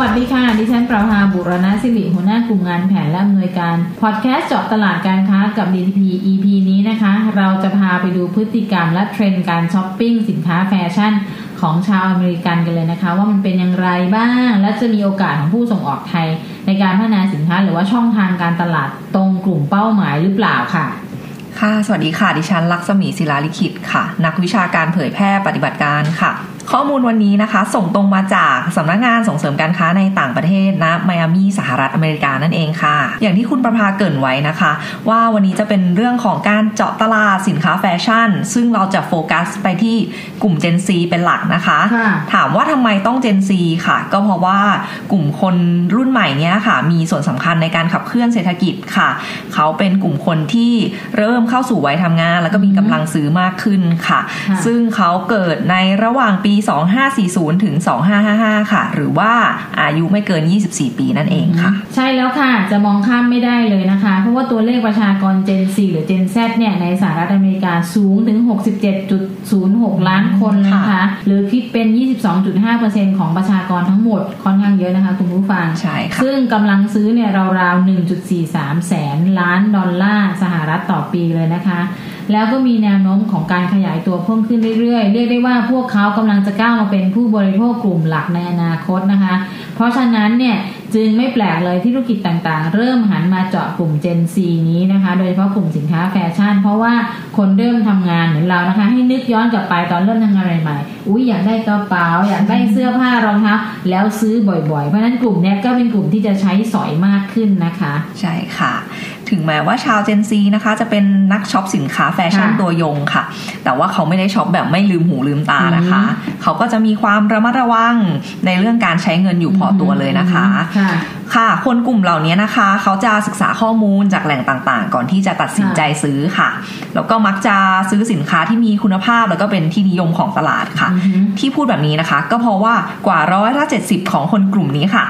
วัสดีค่ะ ดิฉันประภาบุรณศิริหัวหน้ากลุ่มงานแผนและอำนวยการพอดแคสต์เจาะตลาดการค้ากับ DITP EP นี้นะคะ เราจะพาไปดูพฤติกรรมและเทรนด์การช้อปปิ้งสินค้าแฟชั่นของชาวอเมริกันกันเลยนะคะ ว่ามันเป็นอย่างไรบ้าง และจะมีโอกาสของผู้ส่งออกไทย ในการพัฒนาสินค้าหรือว่าช่องทางการตลาดตรงกลุ่มเป้าหมายหรือเปล่าค่ะค่ะ สวัสดีค่ะ ดิฉันลักษมีศิลาลิขิตค่ะ นักวิชาการเผยแพร่ปฏิบัติการค่ะ ข้อมูลวันนี้นะคะ ส่งตรงมาจากสำนักงานส่งเสริมการค้าในต่างประเทศ ณ ไมอามีสหรัฐอเมริกานั่นเองค่ะ อย่างที่คุณประภาเกรินไว้นะคะ ว่าวันนี้จะเป็นเรื่องของการเจาะตลาดสินค้าแฟชั่น ซึ่งเราจะโฟกัสไปที่กลุ่ม Gen Z เป็นหลักนะคะค่ะถามว่าทำไมต้อง Gen Z ค่ะ ก็เพราะว่ากลุ่มคนรุ่นใหม่เนี้ยค่ะ มีส่วนสำคัญในการขับเคลื่อนเศรษฐกิจค่ะ เขาเป็นกลุ่มคนที่เริ่มเข้าสู่วัยทำงาน แล้วก็มีกำลังซื้อมากขึ้นค่ะค่ะซึ่งเขาเกิดในระหว่างปี2540 ถึง 2555 ค่ะ หรือว่าอายุไม่เกิน 24 ปีนั่นเองค่ะ ใช่แล้วค่ะ จะมองข้ามไม่ได้เลยนะคะ เพราะว่าตัวเลขประชากร Gen Z หรือ Gen Z เนี่ย ในสหรัฐอเมริกาสูงถึง 67.06 ล้านคนเลยนะคะค่ะหรือคิดเป็น 22.5%ของประชากรทั้งหมดค่อนข้างเยอะนะคะคุณผู้ฟัง ใช่ค่ะ ซึ่งกำลังซื้อเนี่ยราวๆ 1.43 แสนล้านดอลลาร์สหรัฐต่อปีเลยนะคะ แล้วก็มีแนวโน้มของการขยายตัวเพิ่มขึ้นเรื่อยๆ เรียกได้ว่าพวกเขากำลังจะก้าวมาเป็นผู้บริโภคกลุ่มหลักในอนาคตนะคะ เพราะฉะนั้นเนี่ยจึงไม่แปลกเลยที่ธุรกิจต่างๆ เริ่มหันมาเจาะกลุ่ม Gen Z นี้นะคะ โดยเฉพาะกลุ่มสินค้าแฟชั่น เพราะว่าคนเริ่มทำงานเหมือนเรานะคะ ให้นึกย้อนกลับไปตอนเริ่มทำงานใหม่ๆอุ้ยอยากได้กระเป๋า อยากได้เสื้อผ้ารองเท้าแล้วซื้อบ่อยๆ เพราะฉะนั้นกลุ่มเนี้ยก็เป็นกลุ่มที่จะใช้สอยมากขึ้นนะคะ ใช่ค่ะถึงแม้ว่าชาว Gen Z นะคะ จะเป็นนักช็อปสินค้าแฟชั่นค่ะตัวยงค่ะ แต่ว่าเขาไม่ได้ช็อปแบบไม่ลืมหูลืมตานะคะอืมเขาก็จะมีความระมัดระวังในเรื่องการใช้เงินอยู่พอตัวเลยนะคะค่ะค่ะคนกลุ่มเหล่านี้นะคะ เขาจะศึกษาข้อมูลจากแหล่งต่างๆ ก่อนที่จะตัดสินใจซื้อค่ะ แล้วก็มักจะซื้อสินค้าที่มีคุณภาพแล้วก็เป็นที่นิยมของตลาดค่ะอือฮึที่พูดแบบนี้นะคะ ก็เพราะว่ากว่าร้อยละเจ็ดสิบของคนกลุ่มนี้ค่ะ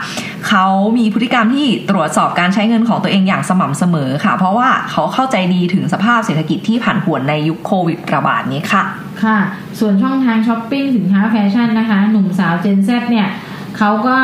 เขามีพฤติกรรมที่ตรวจสอบการใช้เงินของตัวเองอย่างสม่ำเสมอค่ะ เพราะว่าเขาเข้าใจดีถึงสภาพเศรษฐกิจที่ผันผวนในยุคโควิดระบาดนี้ค่ะ ค่ะ ส่วนช่องทางช้อปปิ้งสินค้าแฟชั่นนะคะ หนุ่มสาว Gen Z เนี่ยเขาก็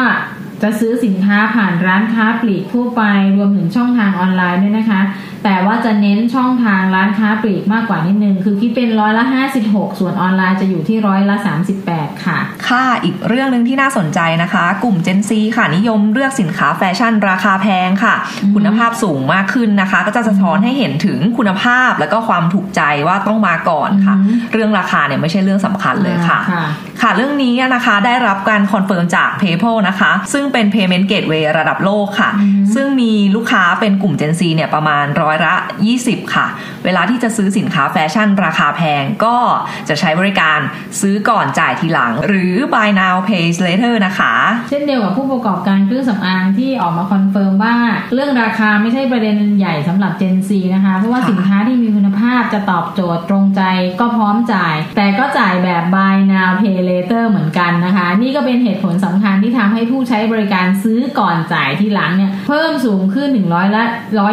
จะซื้อสินค้าผ่านร้านค้าปลีกทั่วไปรวมถึงช่องทางออนไลน์ด้วยนะคะ แต่ว่าจะเน้นช่องทางร้านค้าปลีกมากกว่านิดนึง คือคิดเป็นร้อยละ 56 ส่วนออนไลน์จะอยู่ที่ร้อยละ 38 ค่ะ ค่ะอีกเรื่องหนึ่งที่น่าสนใจนะคะ กลุ่ม Gen Z ค่ะ นิยมเลือกสินค้าแฟชั่นราคาแพงค่ะอืมคุณภาพสูงมากขึ้นนะคะ ก็จะสะท้อนให้เห็นถึงคุณภาพแล้วก็ความถูกใจว่าต้องมาก่อนค่ะอืมเรื่องราคาเนี่ยไม่ใช่เรื่องสำคัญเลยค่ะค่ะ ค่ะเรื่องนี้นะคะได้รับการคอนเฟิร์มจาก PayPal นะคะ ซึ่งเป็น Payment Gateway ระดับโลกค่ะอืมซึ่งมีลูกค้าเป็นกลุ่ม Gen Z เนี่ยประมาณร้อยอยละ 20 ค่ะ เวลาที่จะซื้อสินค้าแฟชั่นราคาแพงก็จะใช้บริการซื้อก่อนจ่ายทีหลัง หรือ buy now pay later นะคะ เช่นเดียวกับผู้ประกอบการเครื่องสำอางที่ออกมาคอนเฟิร์มว่า เรื่องราคาไม่ใช่ประเด็นใหญ่สำหรับ Gen Z นะคะ เพราะว่าสินค้าที่มีคุณภาพจะตอบโจทย์ตรงใจก็พร้อมจ่าย แต่ก็จ่ายแบบ buy now pay later เหมือนกันนะคะ นี่ก็เป็นเหตุผลสำคัญที่ทำให้ผู้ใช้บริการซื้อก่อนจ่ายทีหลังเนี่ยเพิ่มสูงขึ้น100ละ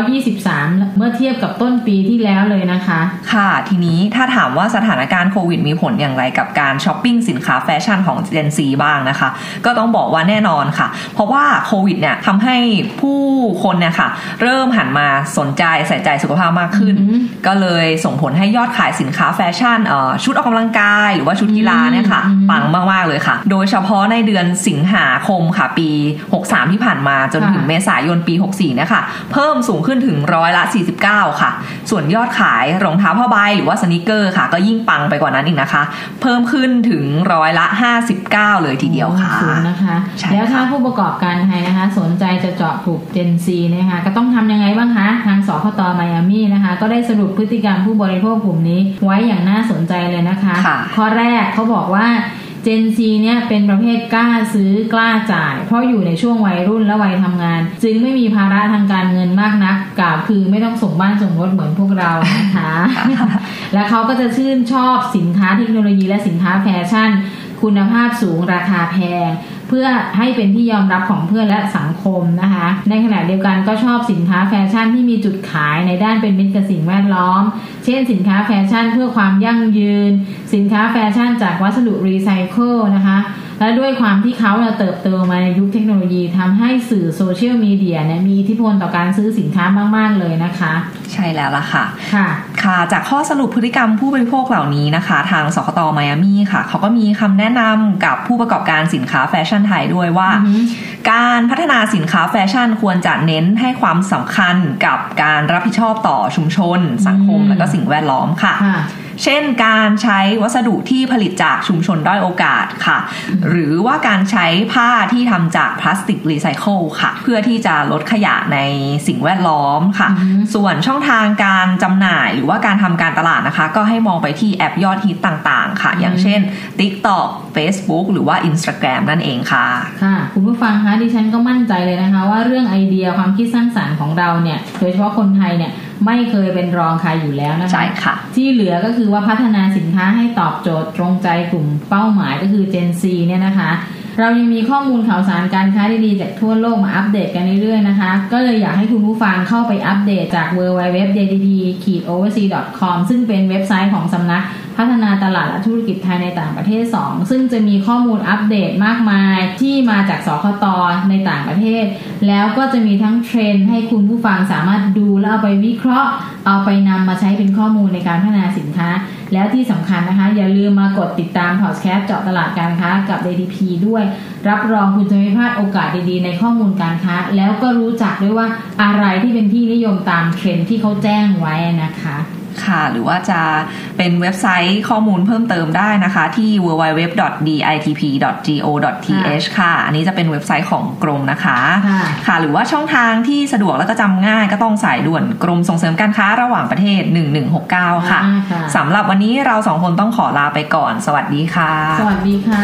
123เมื่อเทียบกับต้นปีที่แล้วเลยนะคะ ค่ะทีนี้ถ้าถามว่าสถานการณ์โควิดมีผลอย่างไรกับการช้อปปิ้งสินค้าแฟชั่นของ Gen Z บ้างนะคะ ก็ต้องบอกว่าแน่นอนค่ะ เพราะว่าโควิดเนี่ยทำให้ผู้คนเนี่ยค่ะ เริ่มหันมาสนใจใส่ใจสุขภาพมากขึ้นอืมก็เลยส่งผลให้ยอดขายสินค้าแฟชั่นเอ่อชุดออกกำลังกาย หรือว่าชุดกีฬาเนี่ยค่ะอืมปังมากๆเลยค่ะ โดยเฉพาะในเดือนสิงหาคมค่ะปี 63 ที่ผ่านมาจนถึงค่ะเมษายนปี 64เนี่ยค่ะเพิ่มสูงขึ้นถึงร้อยละ49 ค่ะ ส่วนยอดขายรองเท้าผ้าใบหรือว่าสนิเกอร์ค่ะ ก็ยิ่งปังไปกว่านั้นอีกนะคะ เพิ่มขึ้นถึงร้อยละ 59 เลยทีเดียวค่ะสูงนะคะใช่แล้วถ้าค่ะผู้ประกอบการไทยนะคะ สนใจจะเจาะกลุ่ม Gen Z นะคะ ก็ต้องทำยังไงบ้างคะ ทางสพตไมอามี่นะคะ ก็ได้สรุปพฤติกรรมผู้บริโภคกลุ่มนี้ ไว้อย่างน่าสนใจเลยนะคะค่ะข้อแรกเขาบอกว่า Gen Z เนี่ยเป็นประเภทกล้าซื้อกล้าจ่าย เพราะอยู่ในช่วงวัยรุ่นและวัยทำงาน จึงไม่มีภาระทางการเงินมากนักกล่าวคือไม่ต้องส่งบ้านส่งรถเหมือนพวกเรานะคะและเขาก็จะชื่นชอบสินค้าเทคโนโลยีและสินค้าแฟชั่น คุณภาพสูงราคาแพง เพื่อให้เป็นที่ยอมรับของเพื่อนและสังคมนะคะ ในขณะเดียวกันก็ชอบสินค้าแฟชั่นที่มีจุดขายในด้านเป็นมิตรกับสิ่งแวดล้อม เช่น สินค้าแฟชั่นเพื่อความยั่งยืน สินค้าแฟชั่นจากวัสดุรีไซเคิลนะคะ และด้วยความที่เขาเนี่ยเติบโตมาในยุคเทคโนโลยีทำให้สื่อโซเชียลมีเดียเนี่ยมีอิทธิพลต่อการซื้อสินค้ามาก ๆ เลยนะคะ ใช่แล้วล่ะค่ะ ค่ะ ค่ะ จากข้อสรุปพฤติกรรมผู้บริโภคเหล่านี้นะคะ ทางสคตไมอามี่ค่ะ เขาก็มีคำแนะนำกับผู้ประกอบการสินค้าแฟชั่นไทยด้วยว่าอือฮึการพัฒนาสินค้าแฟชั่นควรจะเน้นให้ความสำคัญกับการรับผิดชอบต่อชุมชน สังคมอืมและก็สิ่งแวดล้อมค่ะค่ะ เช่นการใช้วัสดุที่ผลิตจากชุมชนด้อยโอกาสค่ะ หรือว่าการใช้ผ้าที่ทำจากพลาสติกรีไซเคิลค่ะ เพื่อที่จะลดขยะในสิ่งแวดล้อมค่ะอือฮึส่วนช่องทางการจำหน่ายหรือว่าการทำการตลาดนะคะ ก็ให้มองไปที่แอปยอดฮิตต่างๆ ค่ะ อย่างเช่น TikTok Facebook หรือว่า Instagram นั่นเองค่ะ ค่ะ คุณผู้ฟังคะดิฉันก็มั่นใจเลยนะคะ ว่าเรื่องไอเดียความคิดสร้างสรรค์ของเราเนี่ยโดยเฉพาะคนไทยเนี่ย ไม่เคยเป็นรองใครอยู่แล้วนะคะใช่ค่ะ ที่เหลือก็คือว่าพัฒนาสินค้าให้ตอบโจทย์ตรงใจกลุ่มเป้าหมายก็คือ Gen Z เนี่ยนะคะ เรายังมีข้อมูลข่าวสารการค้าดีๆจากทั่วโลกมาอัปเดตกันเรื่อยๆนะคะ ก็เลยอยากให้คุณผู้ฟังเข้าไปอัปเดตจาก w w w d t t o v e r s e a c o m ซึ่งเป็นเว็บไซต์ของสำนัก พัฒนาตลาดและธุรกิจไทยในต่างประเทศ 2 ซึ่งจะมีข้อมูลอัปเดตมากมายที่มาจากสคตในต่างประเทศ แล้วก็จะมีทั้งเทรนให้คุณผู้ฟังสามารถดูแล้วเอาไปวิเคราะห์ เอาไปนำมาใช้เป็นข้อมูลในการพัฒนาสินค้า แล้วที่สำคัญนะคะ อย่าลืมมากดติดตามพอดแคสต์เจาะตลาดการค้ากับ DITP ด้วย รับรองคุณจะไม่พลาดโอกาสดีๆ ในข้อมูลการค้า แล้วก็รู้จักด้วยว่าอะไรที่เป็นที่นิยมตามเทรนด์ที่เขาแจ้งไว้นะคะ ค่ะ หรือว่าจะเป็นเว็บไซต์ข้อมูลเพิ่มเติมได้นะคะที่ www.ditp.go.th ค่ะ อันนี้จะเป็นเว็บไซต์ของกรมนะคะ ค่ะค่ะหรือว่าช่องทางที่สะดวกแล้วก็จำง่ายก็ต้องสายด่วนกรมส่งเสริมการค้าระหว่างประเทศ 1169 ค่ะอ่าค่ะสำหรับวันนี้เราสองคนต้องขอลาไปก่อน สวัสดีค่ะ สวัสดีค่ะ